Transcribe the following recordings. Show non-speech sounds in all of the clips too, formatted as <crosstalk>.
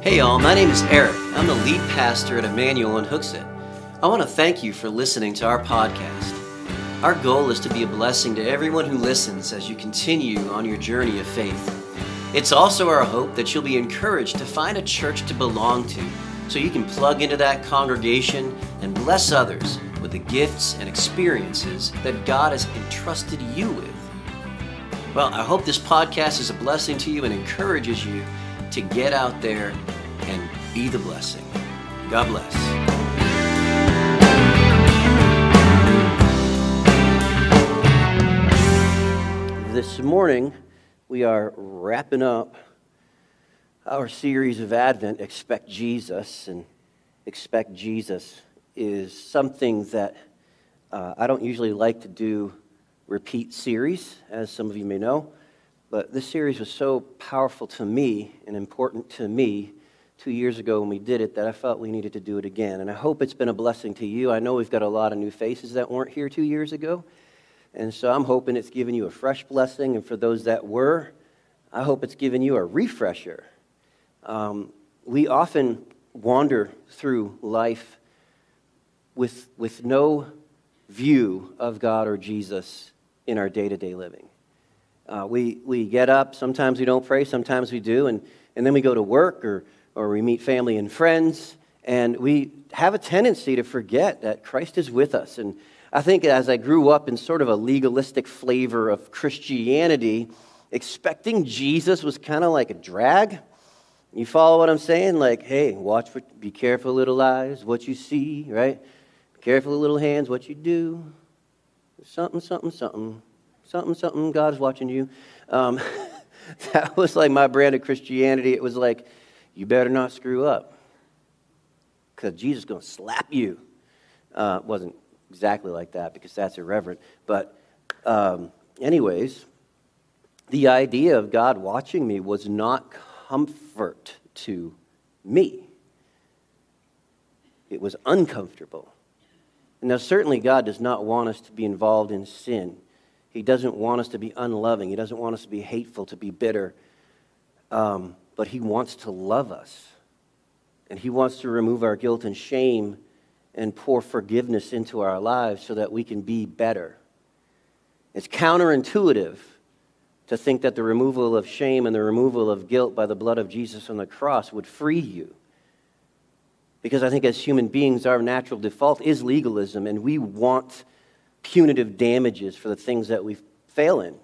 Hey y'all, my name is Eric. I'm the lead pastor at Emmanuel in Hooksett. I want to thank you for listening to our podcast. Our goal is to be a blessing to everyone who listens as you continue on your journey of faith. It's also our hope that you'll be encouraged to find a church to belong to so you can plug into that congregation and bless others with the gifts and experiences that God has entrusted you with. Well, I hope this podcast is a blessing to you and encourages you to get out there and be the blessing. God bless. This morning, we are wrapping up our series of Advent, Expect Jesus. And Expect Jesus is something that uh, I don't usually like to do repeat series, as some of you may know. But this series was so powerful to me and important to me two years ago when we did it that I felt we needed to do it again. And I hope it's been a blessing to you. I know we've got a lot of new faces that weren't here two years ago. And so I'm hoping it's given you a fresh blessing. And for those that were, I hope it's given you a refresher. Um, we often wander through life with, with no view of God or Jesus in our day to day living. Uh, we, we get up, sometimes we don't pray, sometimes we do, and, and then we go to work or, or we meet family and friends, and we have a tendency to forget that Christ is with us. And I think as I grew up in sort of a legalistic flavor of Christianity, expecting Jesus was kind of like a drag. You follow what I'm saying? Like, hey, watch for, be careful, little eyes, what you see, right? Be careful, little hands, what you do. Something, something, something something, something, God's watching you. Um, <laughs> that was like my brand of Christianity. It was like, you better not screw up because Jesus is going to slap you. Uh, wasn't exactly like that because that's irreverent. But, um, anyways, the idea of God watching me was not comfort to me, it was uncomfortable. Now, certainly, God does not want us to be involved in sin. He doesn't want us to be unloving. He doesn't want us to be hateful, to be bitter. Um, but He wants to love us. And He wants to remove our guilt and shame and pour forgiveness into our lives so that we can be better. It's counterintuitive to think that the removal of shame and the removal of guilt by the blood of Jesus on the cross would free you. Because I think as human beings, our natural default is legalism, and we want punitive damages for the things that we fail in.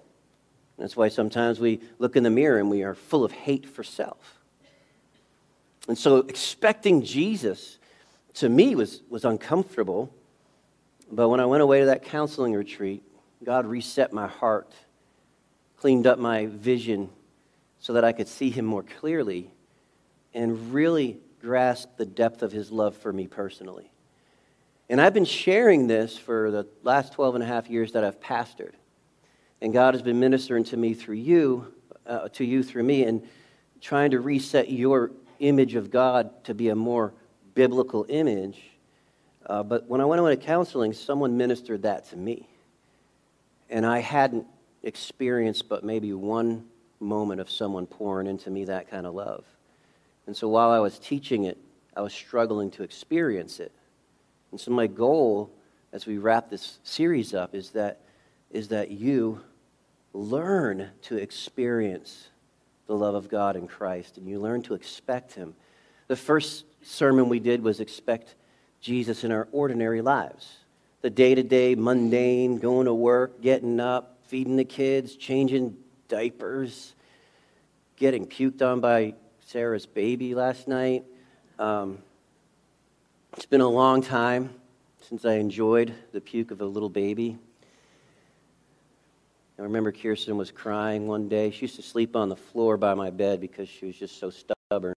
That's why sometimes we look in the mirror and we are full of hate for self. And so expecting Jesus to me was, was uncomfortable. But when I went away to that counseling retreat, God reset my heart, cleaned up my vision so that I could see Him more clearly and really grasp the depth of His love for me personally. And I've been sharing this for the last 12 and a half years that I've pastored. And God has been ministering to me through you, uh, to you through me, and trying to reset your image of God to be a more biblical image. Uh, but when I went into counseling, someone ministered that to me. And I hadn't experienced but maybe one moment of someone pouring into me that kind of love. And so while I was teaching it, I was struggling to experience it. And so my goal as we wrap this series up is that, is that you learn to experience the love of God in Christ and you learn to expect Him. The first sermon we did was expect Jesus in our ordinary lives. The day to day, mundane, going to work, getting up, feeding the kids, changing diapers, getting puked on by Sarah's baby last night. Um, it's been a long time since I enjoyed the puke of a little baby. I remember Kirsten was crying one day. She used to sleep on the floor by my bed because she was just so stubborn.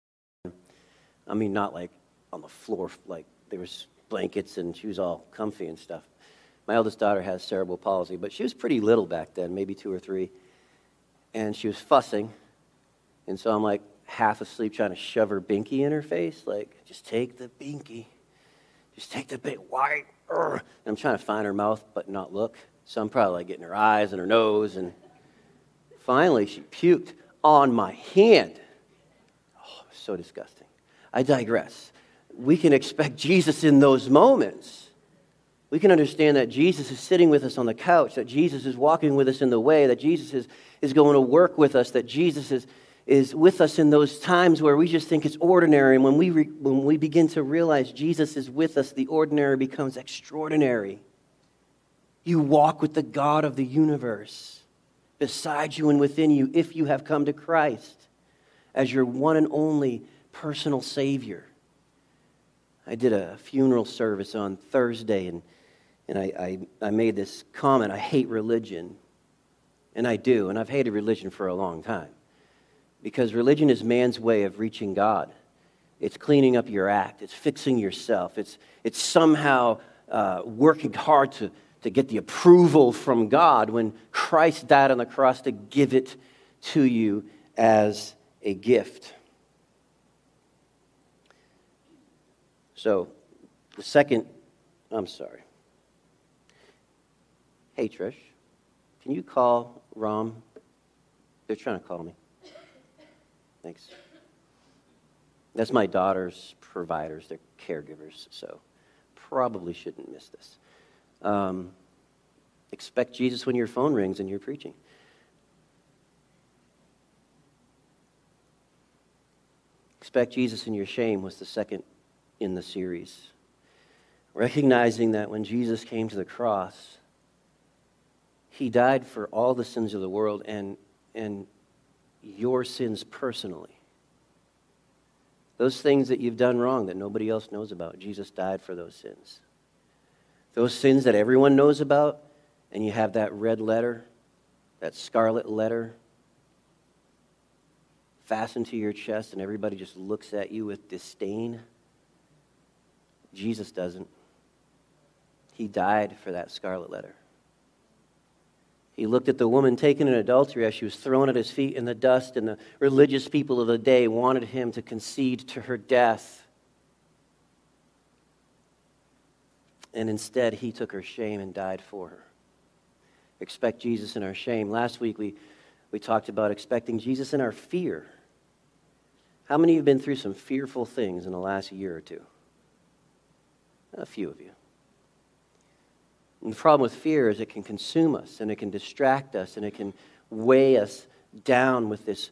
I mean, not like on the floor, like there was blankets and she was all comfy and stuff. My eldest daughter has cerebral palsy, but she was pretty little back then, maybe two or three. And she was fussing. And so I'm like half asleep trying to shove her binky in her face, like, just take the binky. Just take the big white. And I'm trying to find her mouth, but not look. So I'm probably like getting her eyes and her nose. And finally, she puked on my hand. Oh, so disgusting. I digress. We can expect Jesus in those moments. We can understand that Jesus is sitting with us on the couch, that Jesus is walking with us in the way, that Jesus is, is going to work with us, that Jesus is, is with us in those times where we just think it's ordinary. And when we, re, when we begin to realize Jesus is with us, the ordinary becomes extraordinary. You walk with the God of the universe beside you and within you if you have come to Christ as your one and only personal Savior. I did a funeral service on Thursday, and, and I, I, I made this comment I hate religion. And I do, and I've hated religion for a long time. Because religion is man's way of reaching God. It's cleaning up your act, it's fixing yourself, it's, it's somehow uh, working hard to, to get the approval from God when Christ died on the cross to give it to you as a gift. So, the second, I'm sorry. Hey, Trish, can you call Rom? They're trying to call me. Thanks. That's my daughter's providers, they're caregivers, so probably shouldn't miss this. Um, expect Jesus when your phone rings and you're preaching. Expect Jesus in your shame was the second in the series. Recognizing that when Jesus came to the cross, he died for all the sins of the world and, and your sins personally. Those things that you've done wrong that nobody else knows about, Jesus died for those sins. Those sins that everyone knows about, and you have that red letter, that scarlet letter fastened to your chest, and everybody just looks at you with disdain. Jesus doesn't. He died for that scarlet letter. He looked at the woman taken in adultery as she was thrown at his feet in the dust, and the religious people of the day wanted him to concede to her death. And instead, he took her shame and died for her. Expect Jesus in our shame. Last week, we, we talked about expecting Jesus in our fear. How many of you have been through some fearful things in the last year or two? A few of you. And the problem with fear is it can consume us and it can distract us and it can weigh us down with this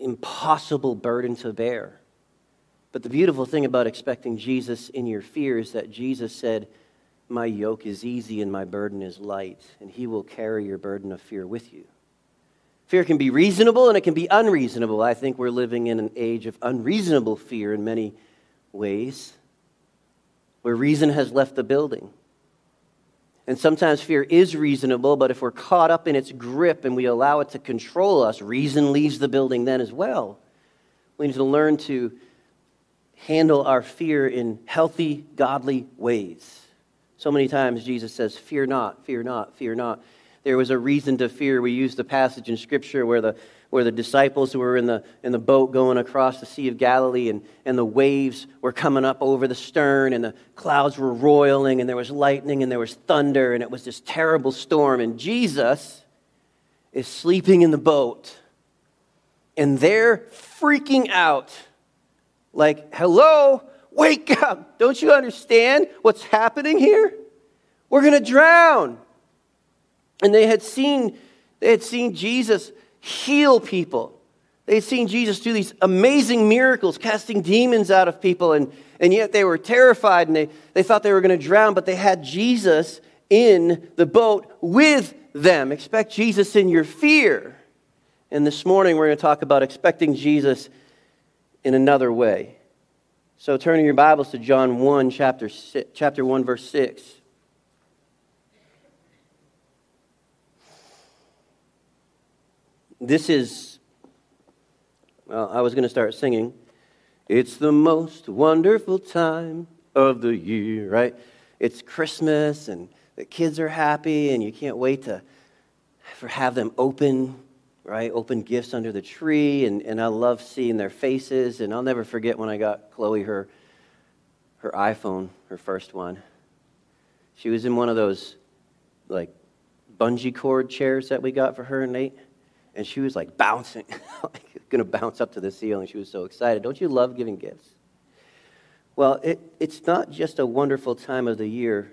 impossible burden to bear. But the beautiful thing about expecting Jesus in your fear is that Jesus said, My yoke is easy and my burden is light, and he will carry your burden of fear with you. Fear can be reasonable and it can be unreasonable. I think we're living in an age of unreasonable fear in many ways, where reason has left the building. And sometimes fear is reasonable, but if we're caught up in its grip and we allow it to control us, reason leaves the building then as well. We need to learn to handle our fear in healthy, godly ways. So many times Jesus says, Fear not, fear not, fear not. There was a reason to fear. We use the passage in Scripture where the, where the disciples were in the, in the boat going across the Sea of Galilee, and, and the waves were coming up over the stern, and the clouds were roiling, and there was lightning, and there was thunder, and it was this terrible storm. And Jesus is sleeping in the boat, and they're freaking out like, hello, wake up. Don't you understand what's happening here? We're going to drown. And they had seen they had seen Jesus heal people. They had seen Jesus do these amazing miracles, casting demons out of people, and, and yet they were terrified and they, they thought they were going to drown, but they had Jesus in the boat with them. Expect Jesus in your fear. And this morning we're going to talk about expecting Jesus in another way. So turning your Bibles to John 1, chapter, chapter 1, verse 6. This is, well, I was going to start singing. It's the most wonderful time of the year, right? It's Christmas and the kids are happy and you can't wait to for have them open right? Open gifts under the tree, and, and I love seeing their faces. And I'll never forget when I got Chloe her, her iPhone, her first one. She was in one of those, like, bungee cord chairs that we got for her and Nate. And she was like bouncing, <laughs> like going to bounce up to the ceiling. She was so excited. Don't you love giving gifts? Well, it, it's not just a wonderful time of the year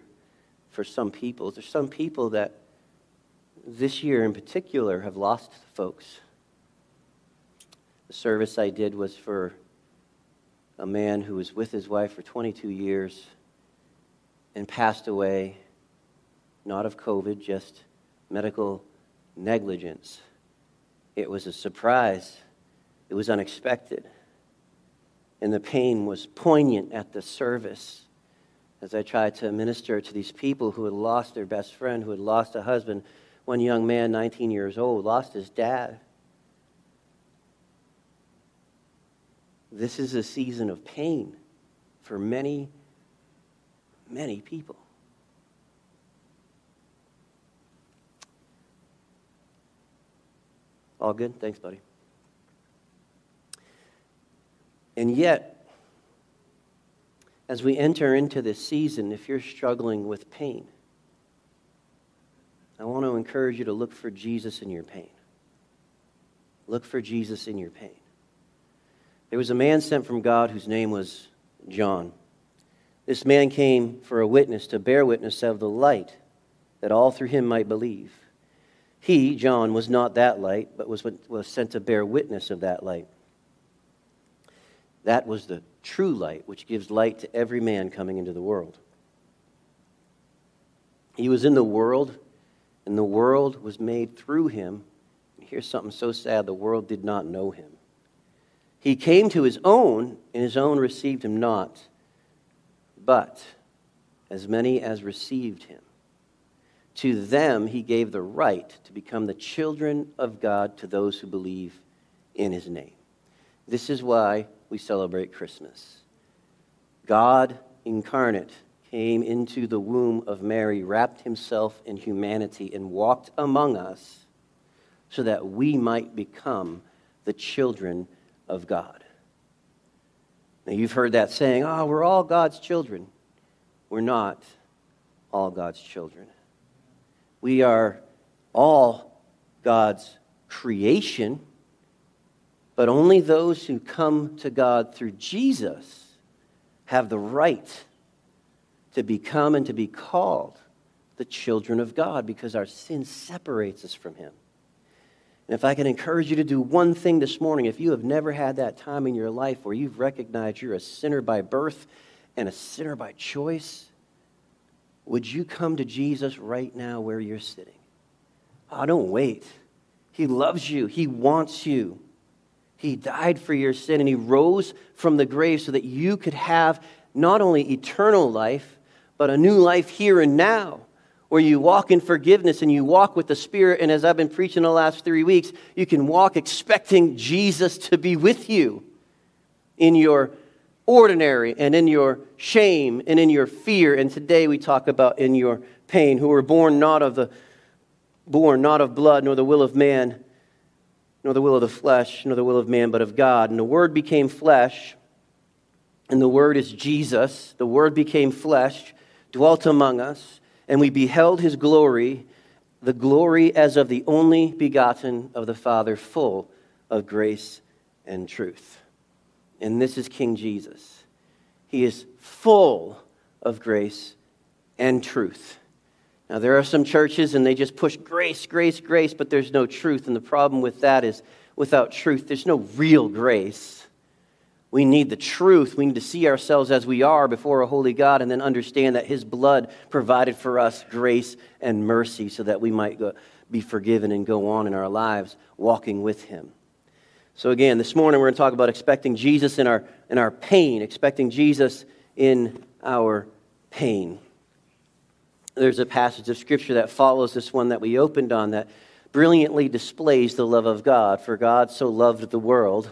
for some people. There's some people that this year in particular have lost folks. The service I did was for a man who was with his wife for 22 years and passed away, not of COVID, just medical negligence. It was a surprise, it was unexpected. And the pain was poignant at the service as I tried to minister to these people who had lost their best friend, who had lost a husband. One young man, 19 years old, lost his dad. This is a season of pain for many, many people. All good? Thanks, buddy. And yet, as we enter into this season, if you're struggling with pain, I want to encourage you to look for Jesus in your pain. Look for Jesus in your pain. There was a man sent from God whose name was John. This man came for a witness to bear witness of the light, that all through him might believe. He, John, was not that light, but was, was sent to bear witness of that light. That was the true light, which gives light to every man coming into the world. He was in the world, and the world was made through him. Here's something so sad the world did not know him. He came to his own, and his own received him not. But as many as received him, to them he gave the right to become the children of God to those who believe in his name. This is why we celebrate Christmas. God incarnate came into the womb of Mary, wrapped himself in humanity, and walked among us so that we might become the children of God. Now, you've heard that saying, oh, we're all God's children. We're not all God's children. We are all God's creation, but only those who come to God through Jesus have the right to become and to be called the children of God because our sin separates us from Him. And if I can encourage you to do one thing this morning, if you have never had that time in your life where you've recognized you're a sinner by birth and a sinner by choice, would you come to Jesus right now where you're sitting? Oh, don't wait. He loves you, He wants you. He died for your sin and He rose from the grave so that you could have not only eternal life, but a new life here and now where you walk in forgiveness and you walk with the Spirit. And as I've been preaching the last three weeks, you can walk expecting Jesus to be with you in your ordinary and in your shame and in your fear. And today we talk about in your pain, who were born not of the born not of blood, nor the will of man, nor the will of the flesh, nor the will of man, but of God. And the Word became flesh, and the Word is Jesus. The Word became flesh, dwelt among us, and we beheld his glory, the glory as of the only begotten of the Father, full of grace and truth and this is King Jesus. He is full of grace and truth. Now, there are some churches and they just push grace, grace, grace, but there's no truth. And the problem with that is without truth, there's no real grace. We need the truth. We need to see ourselves as we are before a holy God and then understand that His blood provided for us grace and mercy so that we might go, be forgiven and go on in our lives walking with Him. So, again, this morning we're going to talk about expecting Jesus in our, in our pain, expecting Jesus in our pain. There's a passage of Scripture that follows this one that we opened on that brilliantly displays the love of God. For God so loved the world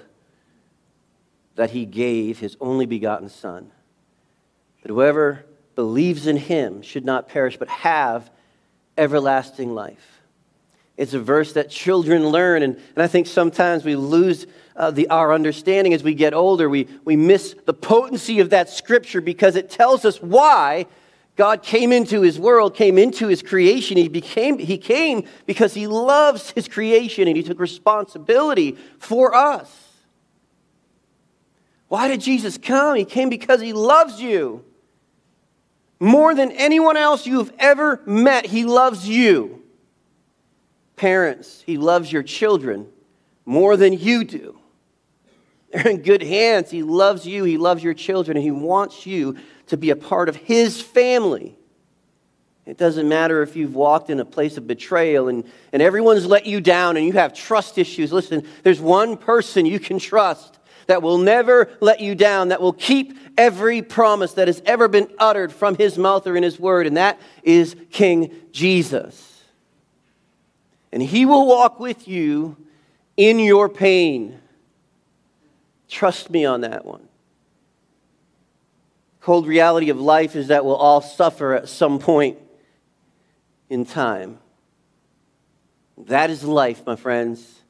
that he gave his only begotten Son, that whoever believes in him should not perish but have everlasting life. It's a verse that children learn, and, and I think sometimes we lose uh, the, our understanding as we get older. We, we miss the potency of that scripture because it tells us why God came into his world, came into his creation. He, became, he came because he loves his creation and he took responsibility for us. Why did Jesus come? He came because he loves you. More than anyone else you have ever met, he loves you. Parents, he loves your children more than you do. They're in good hands. He loves you, he loves your children, and he wants you to be a part of his family. It doesn't matter if you've walked in a place of betrayal and, and everyone's let you down and you have trust issues. Listen, there's one person you can trust that will never let you down, that will keep every promise that has ever been uttered from his mouth or in his word, and that is King Jesus. And he will walk with you in your pain. Trust me on that one. Cold reality of life is that we'll all suffer at some point in time. That is life, my friends.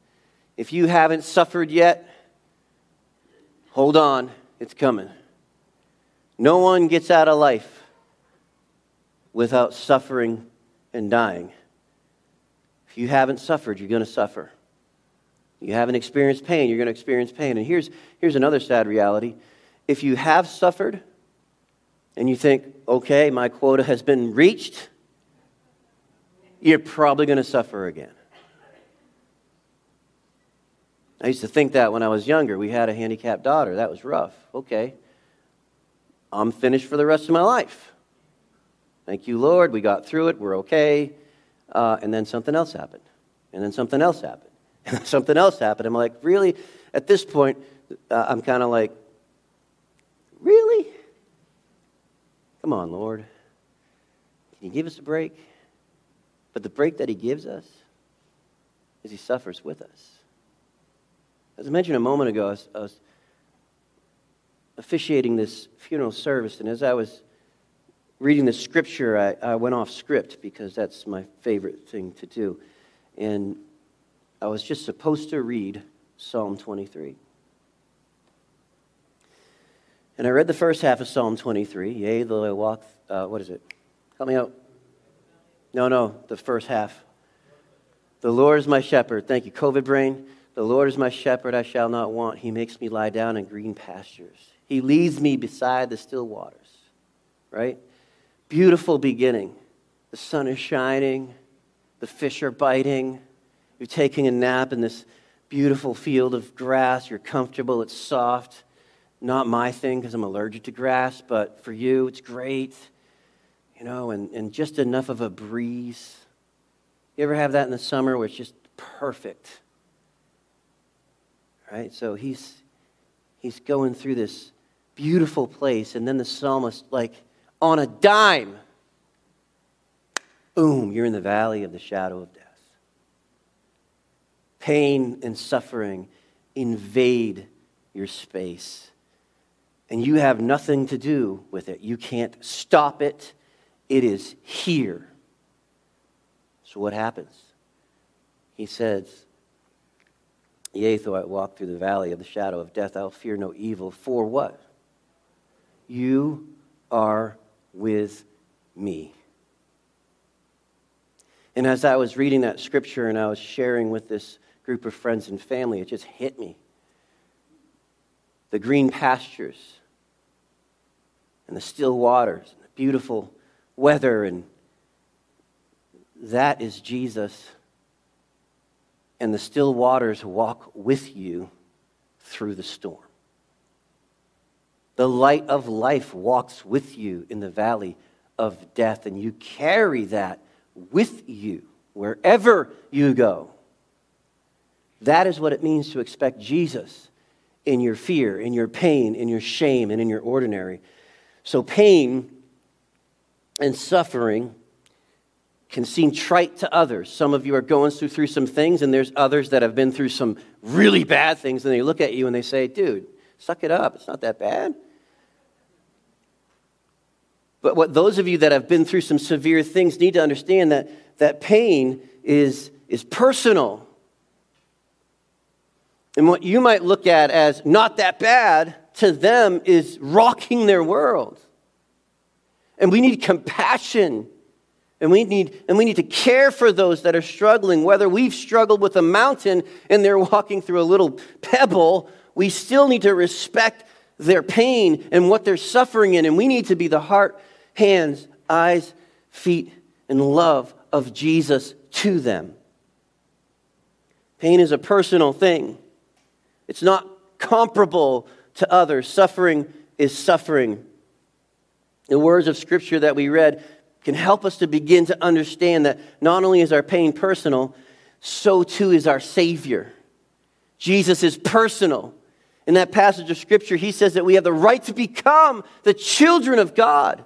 If you haven't suffered yet, hold on, it's coming. No one gets out of life without suffering and dying. If you haven't suffered, you're going to suffer. You haven't experienced pain, you're going to experience pain. And here's, here's another sad reality. If you have suffered and you think, okay, my quota has been reached, you're probably going to suffer again. I used to think that when I was younger. We had a handicapped daughter. That was rough. Okay. I'm finished for the rest of my life. Thank you, Lord. We got through it. We're okay. Uh, and then something else happened. And then something else happened. <laughs> And then something else happened. I'm like, really? At this point, uh, I'm kind of like, really? Come on, Lord. Can you give us a break? But the break that He gives us is He suffers with us. As I mentioned a moment ago, I was, I was officiating this funeral service, and as I was reading the scripture, I, I went off script because that's my favorite thing to do. And I was just supposed to read Psalm 23. And I read the first half of Psalm 23. Yea, though I walk, uh, what is it? Help me out. No, no, the first half. The Lord is my shepherd. Thank you, COVID brain. The Lord is my shepherd, I shall not want. He makes me lie down in green pastures. He leads me beside the still waters. Right? Beautiful beginning. The sun is shining, the fish are biting. You're taking a nap in this beautiful field of grass. You're comfortable, it's soft. Not my thing because I'm allergic to grass, but for you, it's great. You know, and, and just enough of a breeze. You ever have that in the summer where it's just perfect? Right? So he's, he's going through this beautiful place, and then the psalmist, like on a dime, boom, you're in the valley of the shadow of death. Pain and suffering invade your space, and you have nothing to do with it. You can't stop it, it is here. So, what happens? He says, Yea, though I walk through the valley of the shadow of death, I'll fear no evil. For what? You are with me. And as I was reading that scripture and I was sharing with this group of friends and family, it just hit me. The green pastures and the still waters and the beautiful weather, and that is Jesus. And the still waters walk with you through the storm. The light of life walks with you in the valley of death, and you carry that with you wherever you go. That is what it means to expect Jesus in your fear, in your pain, in your shame, and in your ordinary. So, pain and suffering can seem trite to others. Some of you are going through, through some things, and there's others that have been through some really bad things, and they look at you and they say, Dude, suck it up. It's not that bad. But what those of you that have been through some severe things need to understand that, that pain is, is personal. And what you might look at as not that bad to them is rocking their world. And we need compassion. And we, need, and we need to care for those that are struggling. Whether we've struggled with a mountain and they're walking through a little pebble, we still need to respect their pain and what they're suffering in. And we need to be the heart, hands, eyes, feet, and love of Jesus to them. Pain is a personal thing, it's not comparable to others. Suffering is suffering. The words of Scripture that we read can help us to begin to understand that not only is our pain personal, so too is our Savior. Jesus is personal. In that passage of Scripture, he says that we have the right to become the children of God.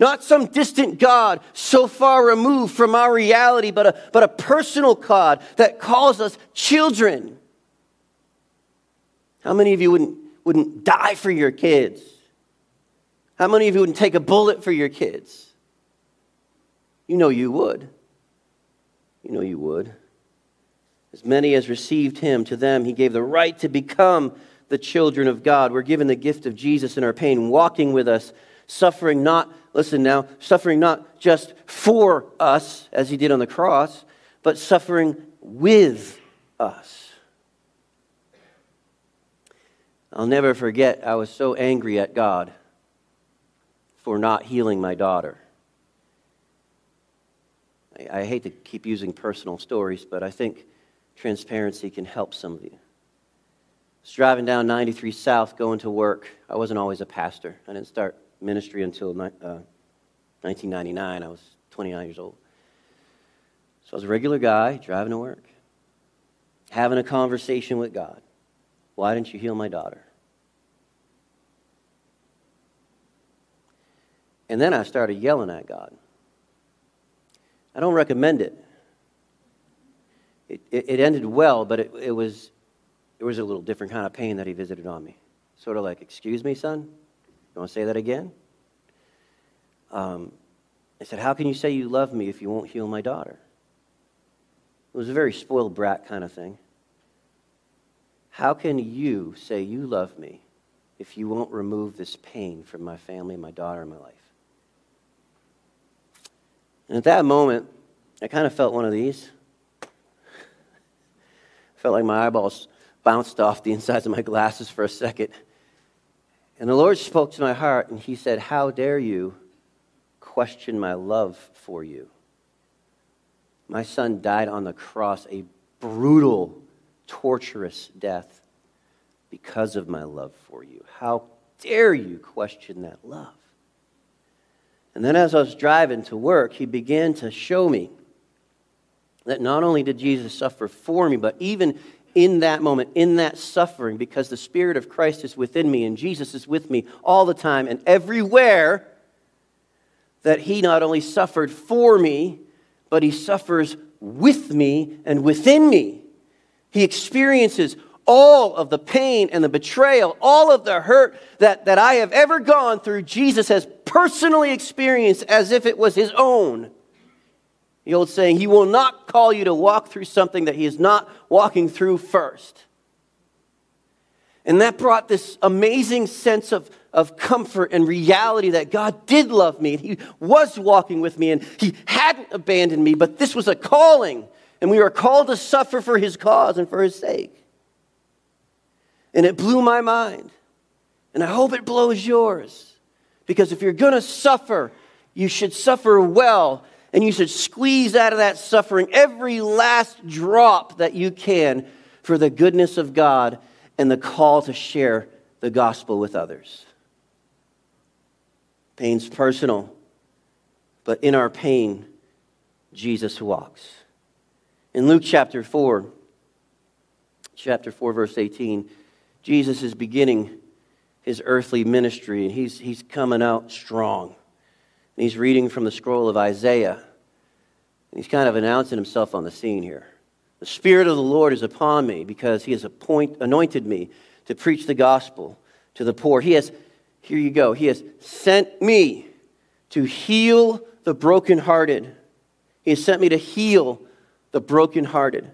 Not some distant God so far removed from our reality, but a, but a personal God that calls us children. How many of you wouldn't, wouldn't die for your kids? How many of you wouldn't take a bullet for your kids? You know you would. You know you would. As many as received him, to them he gave the right to become the children of God. We're given the gift of Jesus in our pain, walking with us, suffering not, listen now, suffering not just for us, as he did on the cross, but suffering with us. I'll never forget, I was so angry at God for not healing my daughter. I, I hate to keep using personal stories, but I think transparency can help some of you. I was driving down 93 South going to work. I wasn't always a pastor. I didn't start ministry until uh, 1999. I was 29 years old. So I was a regular guy driving to work, having a conversation with God. Why didn't you heal my daughter? And then I started yelling at God. I don't recommend it. It, it, it ended well, but it, it was, it was a little different kind of pain that he visited on me. Sort of like, Excuse me, son? You want to say that again? Um, I said, How can you say you love me if you won't heal my daughter? It was a very spoiled brat kind of thing. How can you say you love me if you won't remove this pain from my family, my daughter, and my life? And at that moment, I kind of felt one of these. <laughs> felt like my eyeballs bounced off the insides of my glasses for a second. And the Lord spoke to my heart, and He said, How dare you question my love for you? My son died on the cross a brutal, torturous death because of my love for you. How dare you question that love? And then as I was driving to work, he began to show me that not only did Jesus suffer for me, but even in that moment, in that suffering, because the Spirit of Christ is within me and Jesus is with me all the time and everywhere, that he not only suffered for me, but he suffers with me and within me. He experiences all of the pain and the betrayal, all of the hurt that, that I have ever gone through, Jesus has personally experienced as if it was his own. The old saying, He will not call you to walk through something that He is not walking through first. And that brought this amazing sense of, of comfort and reality that God did love me. And He was walking with me and He hadn't abandoned me, but this was a calling. And we were called to suffer for His cause and for His sake. And it blew my mind. And I hope it blows yours. Because if you're going to suffer, you should suffer well. And you should squeeze out of that suffering every last drop that you can for the goodness of God and the call to share the gospel with others. Pain's personal, but in our pain, Jesus walks. In Luke chapter 4, chapter 4, verse 18, Jesus is beginning his earthly ministry, and he's, he's coming out strong. And he's reading from the scroll of Isaiah. He's kind of announcing himself on the scene here. The Spirit of the Lord is upon me because he has appoint, anointed me to preach the gospel to the poor. He has, here you go, he has sent me to heal the brokenhearted. He has sent me to heal the brokenhearted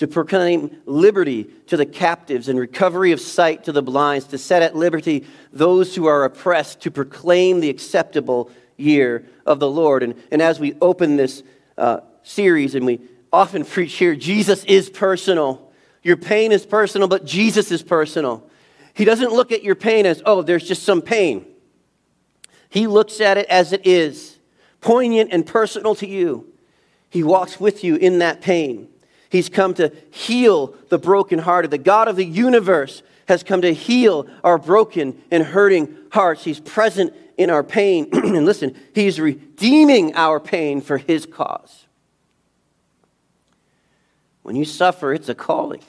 to proclaim liberty to the captives and recovery of sight to the blinds, to set at liberty those who are oppressed, to proclaim the acceptable year of the Lord. And, and as we open this uh, series, and we often <laughs> preach here, Jesus is personal. Your pain is personal, but Jesus is personal. He doesn't look at your pain as, oh, there's just some pain. He looks at it as it is, poignant and personal to you. He walks with you in that pain. He's come to heal the brokenhearted. The God of the universe has come to heal our broken and hurting hearts. He's present in our pain. <clears throat> and listen, He's redeeming our pain for His cause. When you suffer, it's a calling.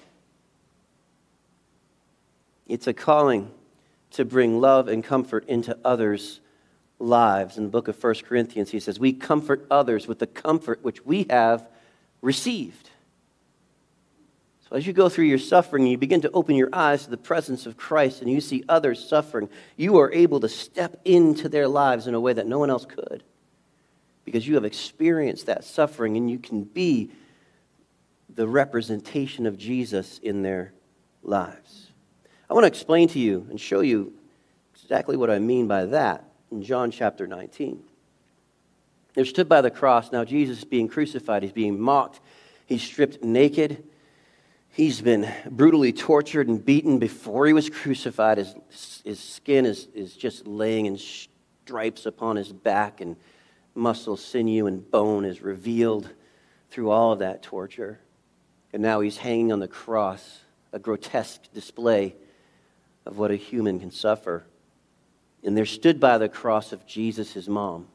It's a calling to bring love and comfort into others' lives. In the book of 1 Corinthians, he says, We comfort others with the comfort which we have received. So as you go through your suffering, and you begin to open your eyes to the presence of Christ and you see others suffering, you are able to step into their lives in a way that no one else could because you have experienced that suffering and you can be the representation of Jesus in their lives. I want to explain to you and show you exactly what I mean by that in John chapter 19. They're stood by the cross. Now, Jesus is being crucified. He's being mocked. He's stripped naked. He's been brutally tortured and beaten before he was crucified. His, his skin is, is just laying in stripes upon his back, and muscle, sinew, and bone is revealed through all of that torture. And now he's hanging on the cross, a grotesque display of what a human can suffer. And there stood by the cross of Jesus his mom.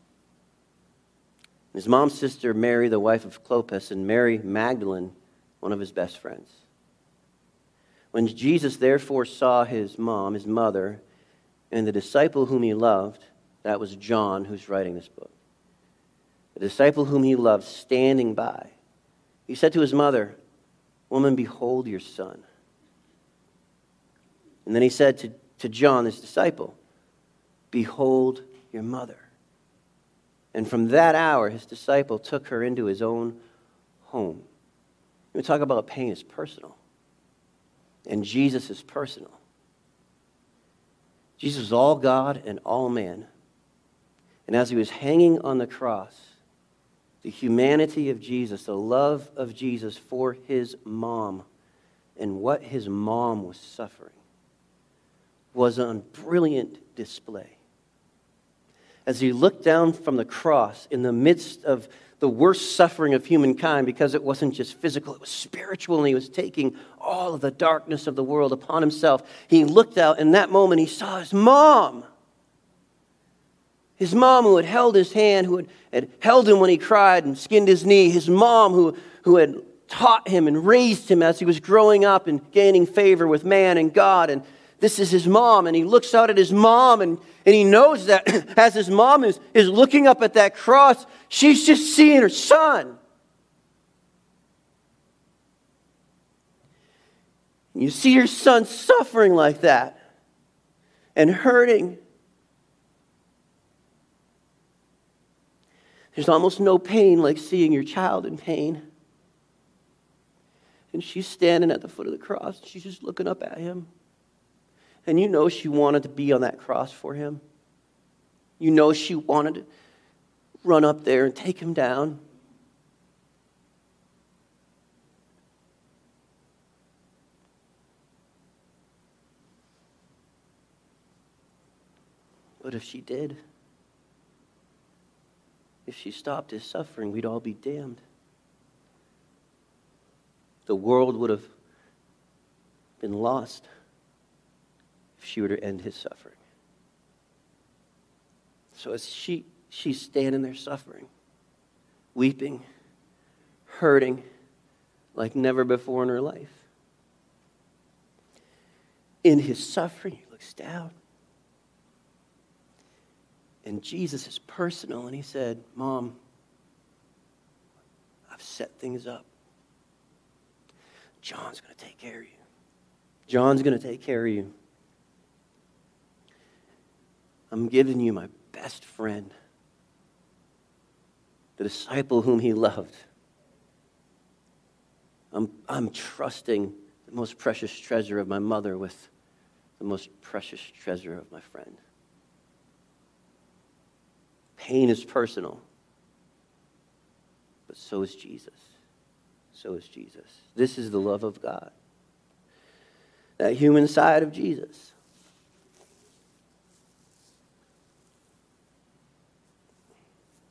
His mom's sister, Mary, the wife of Clopas, and Mary Magdalene, one of his best friends. When Jesus therefore saw his mom, his mother, and the disciple whom he loved, that was John who's writing this book, the disciple whom he loved standing by, he said to his mother, Woman, behold your son. And then he said to, to John, his disciple, Behold your mother. And from that hour, his disciple took her into his own home. We talk about pain is personal. And Jesus is personal. Jesus was all God and all man. And as he was hanging on the cross, the humanity of Jesus, the love of Jesus for his mom, and what his mom was suffering was on brilliant display. As he looked down from the cross in the midst of the worst suffering of humankind because it wasn't just physical, it was spiritual, and he was taking all of the darkness of the world upon himself. He looked out, in that moment, he saw his mom. His mom, who had held his hand, who had, had held him when he cried and skinned his knee. His mom, who, who had taught him and raised him as he was growing up and gaining favor with man and God. And this is his mom. And he looks out at his mom and, and he knows that <clears throat> as his mom is, is looking up at that cross, she's just seeing her son. You see your son suffering like that and hurting. There's almost no pain like seeing your child in pain. And she's standing at the foot of the cross. She's just looking up at him. And you know she wanted to be on that cross for him. You know she wanted to run up there and take him down. But if she did, if she stopped his suffering, we'd all be damned. The world would have been lost she were to end his suffering. So as she, she's standing there suffering, weeping, hurting like never before in her life. In his suffering, he looks down. And Jesus is personal, and he said, Mom, I've set things up. John's going to take care of you. John's going to take care of you. I'm giving you my best friend, the disciple whom he loved. I'm, I'm trusting the most precious treasure of my mother with the most precious treasure of my friend. pain is personal. But so is Jesus. So is Jesus. This is the love of God. That human side of Jesus.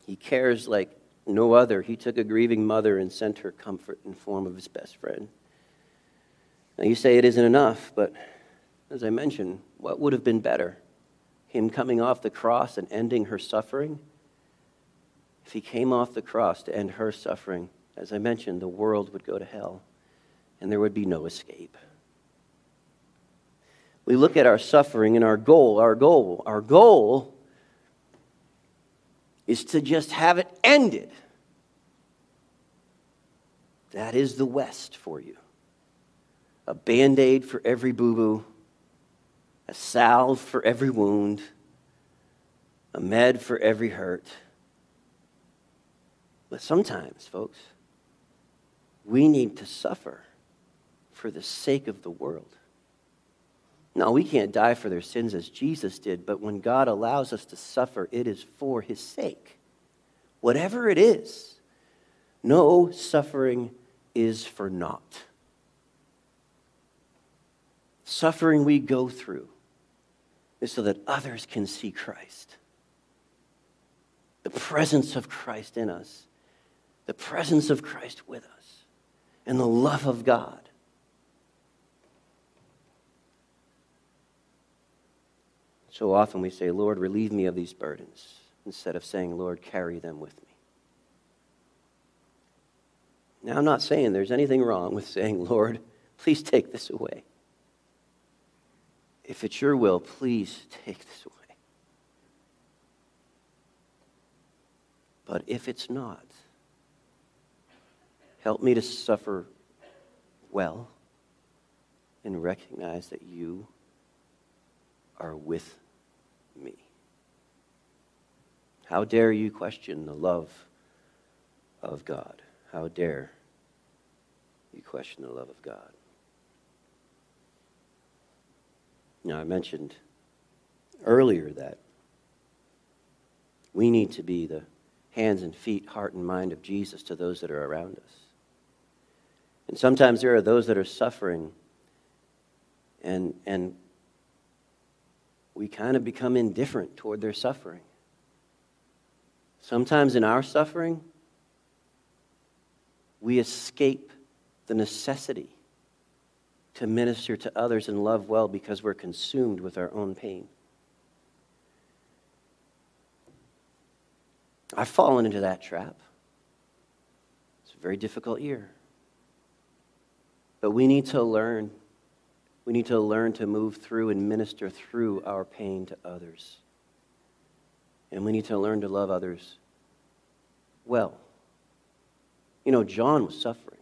He cares like no other. He took a grieving mother and sent her comfort in form of his best friend. Now you say it isn't enough, but as I mentioned, what would have been better? Him coming off the cross and ending her suffering? If he came off the cross to end her suffering, as I mentioned, the world would go to hell and there would be no escape. We look at our suffering and our goal, our goal, our goal is to just have it ended. That is the West for you. A band aid for every boo boo, a salve for every wound, a med for every hurt. But sometimes, folks, we need to suffer for the sake of the world. No, we can't die for their sins as Jesus did, but when God allows us to suffer, it is for his sake. Whatever it is, no suffering is for naught. Suffering we go through is so that others can see Christ. The presence of Christ in us, the presence of Christ with us, and the love of God So often we say, Lord, relieve me of these burdens, instead of saying, Lord, carry them with me. Now, I'm not saying there's anything wrong with saying, Lord, please take this away. If it's your will, please take this away. But if it's not, help me to suffer well and recognize that you are with me. How dare you question the love of God? How dare you question the love of God? Now, I mentioned earlier that we need to be the hands and feet, heart and mind of Jesus to those that are around us. And sometimes there are those that are suffering and, and we kind of become indifferent toward their suffering. Sometimes in our suffering, we escape the necessity to minister to others and love well because we're consumed with our own pain. I've fallen into that trap. It's a very difficult year. But we need to learn we need to learn to move through and minister through our pain to others. And we need to learn to love others well. You know, John was suffering.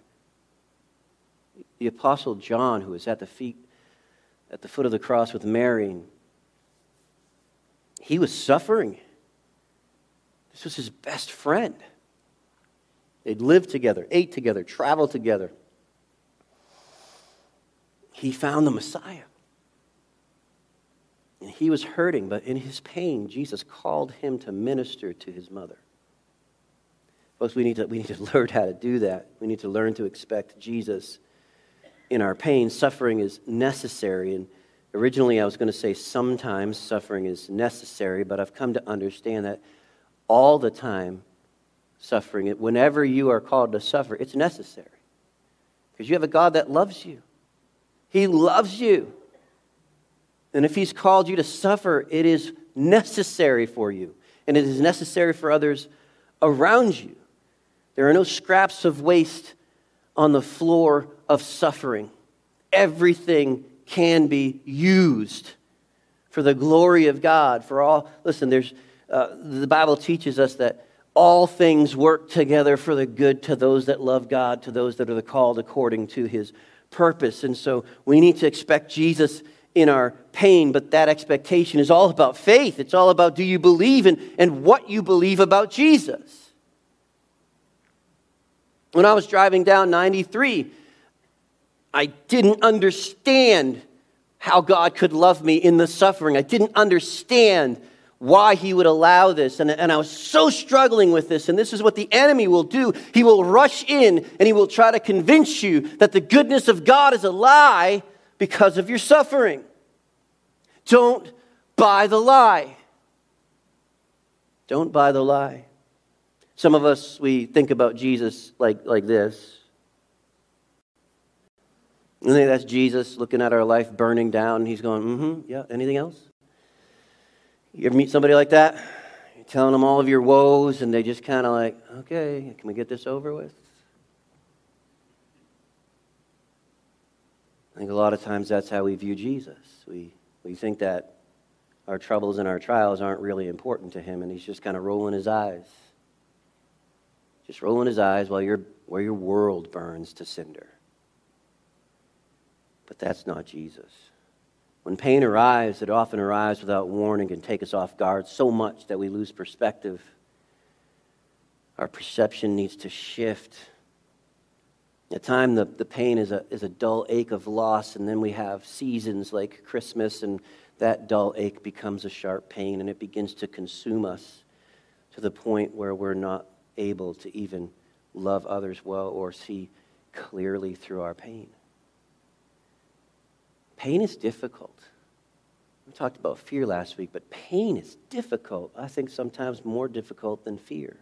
The apostle John, who was at the feet, at the foot of the cross with Mary, he was suffering. This was his best friend. They'd lived together, ate together, traveled together he found the Messiah. And he was hurting, but in his pain, Jesus called him to minister to his mother. Folks, we need, to, we need to <laughs> learn how to do that. We need to learn to expect Jesus in our pain. Suffering is necessary. And originally, I was going to say sometimes suffering is necessary, but I've come to understand that all the time, suffering, whenever you are called to suffer, it's necessary. Because you have a God that loves you. He loves you. And if He's called you to suffer, it is necessary for you, and it is necessary for others around you. There are no scraps of waste on the floor of suffering. Everything can be used for the glory of God. For all, listen, there's, uh, the Bible teaches us that all things work together for the good to those that love God, to those that are called according to his purpose. And so we need to expect Jesus in our pain, but that expectation is all about faith. It's all about do you believe in, and what you believe about Jesus. When I was driving down 93, I didn't understand how God could love me in the suffering. I didn't understand why he would allow this. And, and I was so struggling with this. And this is what the enemy will do he will rush in and he will try to convince you that the goodness of God is a lie because of your suffering. Don't buy the lie. Don't buy the lie. Some of us, we think about Jesus like, like this. I think that's Jesus looking at our life burning down. And he's going, mm hmm, yeah, anything else? You ever meet somebody like that? You're telling them all of your woes, and they just kind of like, okay, can we get this over with? I think a lot of times that's how we view Jesus. We, we think that our troubles and our trials aren't really important to him, and he's just kind of rolling his eyes. Just rolling his eyes while, your while your world burns to cinder. But that's not Jesus. When pain arrives, it often arrives without warning and take us off guard so much that we lose perspective. Our perception needs to shift. At time, the, the pain is a, is a dull ache of loss, and then we have seasons like Christmas, and that dull ache becomes a sharp pain, and it begins to consume us to the point where we're not able to even love others well or see clearly through our pain. Pain is difficult. We talked about fear last week, but pain is difficult. I think sometimes more difficult than fear.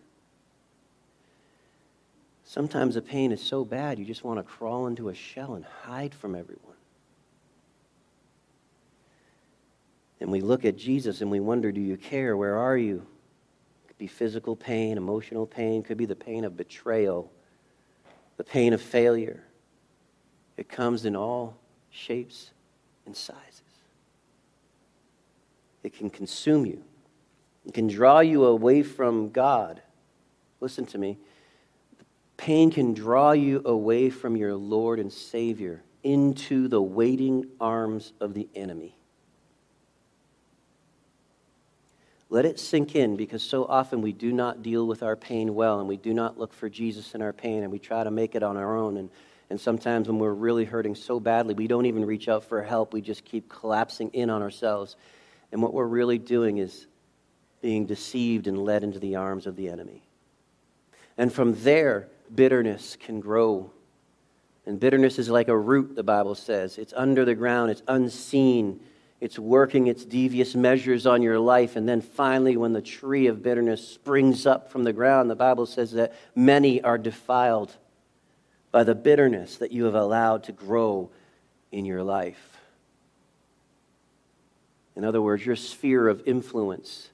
Sometimes the pain is so bad you just want to crawl into a shell and hide from everyone. And we look at Jesus and we wonder, do you care? Where are you? It could be physical pain, emotional pain, could be the pain of betrayal, the pain of failure. It comes in all shapes and sizes. It can consume you, it can draw you away from God. Listen to me. Pain can draw you away from your Lord and Savior into the waiting arms of the enemy. Let it sink in because so often we do not deal with our pain well and we do not look for Jesus in our pain and we try to make it on our own. And and sometimes when we're really hurting so badly, we don't even reach out for help. We just keep collapsing in on ourselves. And what we're really doing is being deceived and led into the arms of the enemy. And from there, bitterness can grow. And bitterness is like a root, the Bible says. It's under the ground, it's unseen, it's working its devious measures on your life. And then finally, when the tree of bitterness springs up from the ground, the Bible says that many are defiled by the bitterness that you have allowed to grow in your life. In other words, your sphere of influence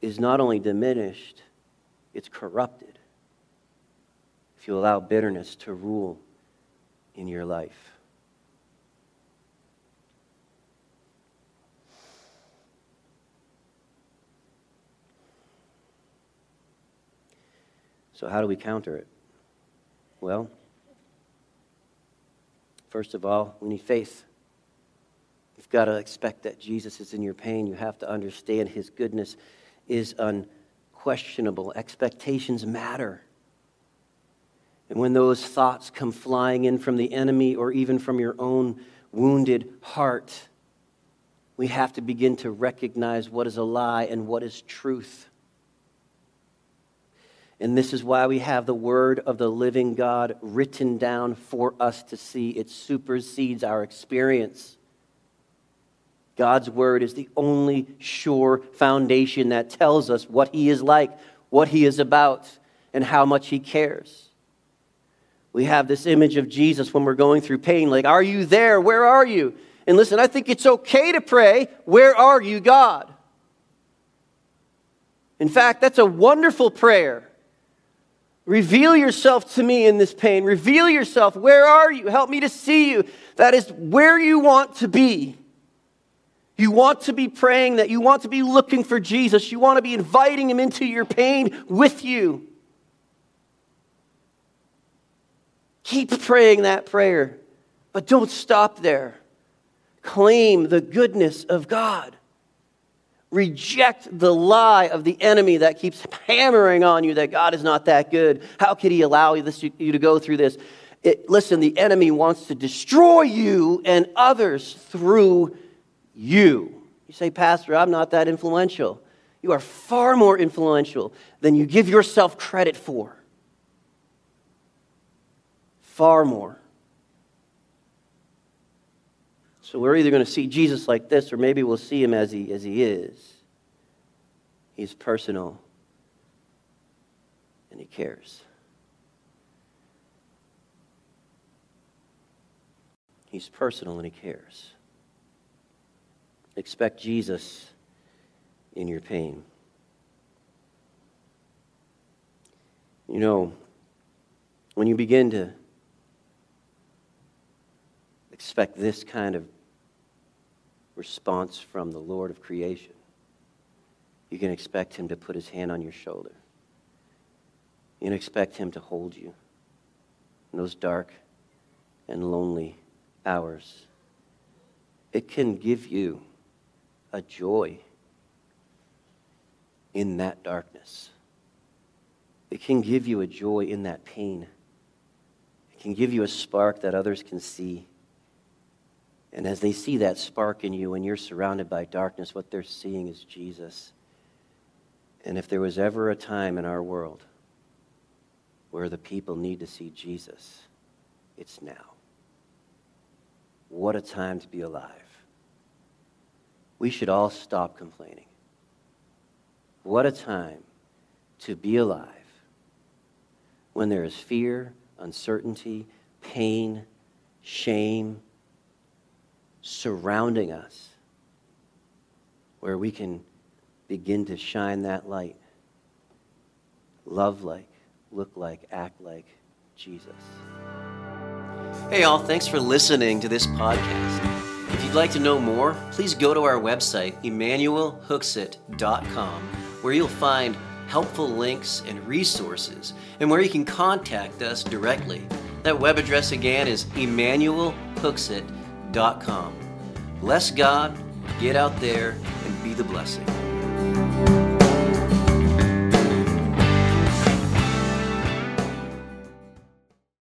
is not only diminished, it's corrupted if you allow bitterness to rule in your life. So, how do we counter it? Well, first of all, we need faith. You've got to expect that Jesus is in your pain. You have to understand his goodness is unquestionable. Expectations matter. And when those thoughts come flying in from the enemy or even from your own wounded heart, we have to begin to recognize what is a lie and what is truth. And this is why we have the word of the living God written down for us to see. It supersedes our experience. God's word is the only sure foundation that tells us what he is like, what he is about, and how much he cares. We have this image of Jesus when we're going through pain like, Are you there? Where are you? And listen, I think it's okay to pray, Where are you, God? In fact, that's a wonderful prayer. Reveal yourself to me in this pain. Reveal yourself. Where are you? Help me to see you. That is where you want to be. You want to be praying that. You want to be looking for Jesus. You want to be inviting him into your pain with you. Keep praying that prayer, but don't stop there. Claim the goodness of God. Reject the lie of the enemy that keeps hammering on you that God is not that good. How could he allow you, this, you to go through this? It, listen, the enemy wants to destroy you and others through you. You say, Pastor, I'm not that influential. You are far more influential than you give yourself credit for. Far more. So we're either going to see Jesus like this, or maybe we'll see him as he, as he is. He's personal, and he cares. He's personal, and he cares. Expect Jesus in your pain. You know, when you begin to expect this kind of response from the Lord of creation, you can expect Him to put His hand on your shoulder. You can expect Him to hold you in those dark and lonely hours. It can give you a joy in that darkness. It can give you a joy in that pain. It can give you a spark that others can see. And as they see that spark in you and you're surrounded by darkness, what they're seeing is Jesus. And if there was ever a time in our world where the people need to see Jesus, it's now. What a time to be alive. We should all stop complaining. What a time to be alive when there is fear, uncertainty, pain, shame surrounding us, where we can begin to shine that light. Love like, look like, act like Jesus. Hey, all, thanks for listening to this podcast. If you'd like to know more, please go to our website, emmanuelhooksett.com, where you'll find helpful links and resources, and where you can contact us directly. That web address again is Bless God, get out there, and be the blessing.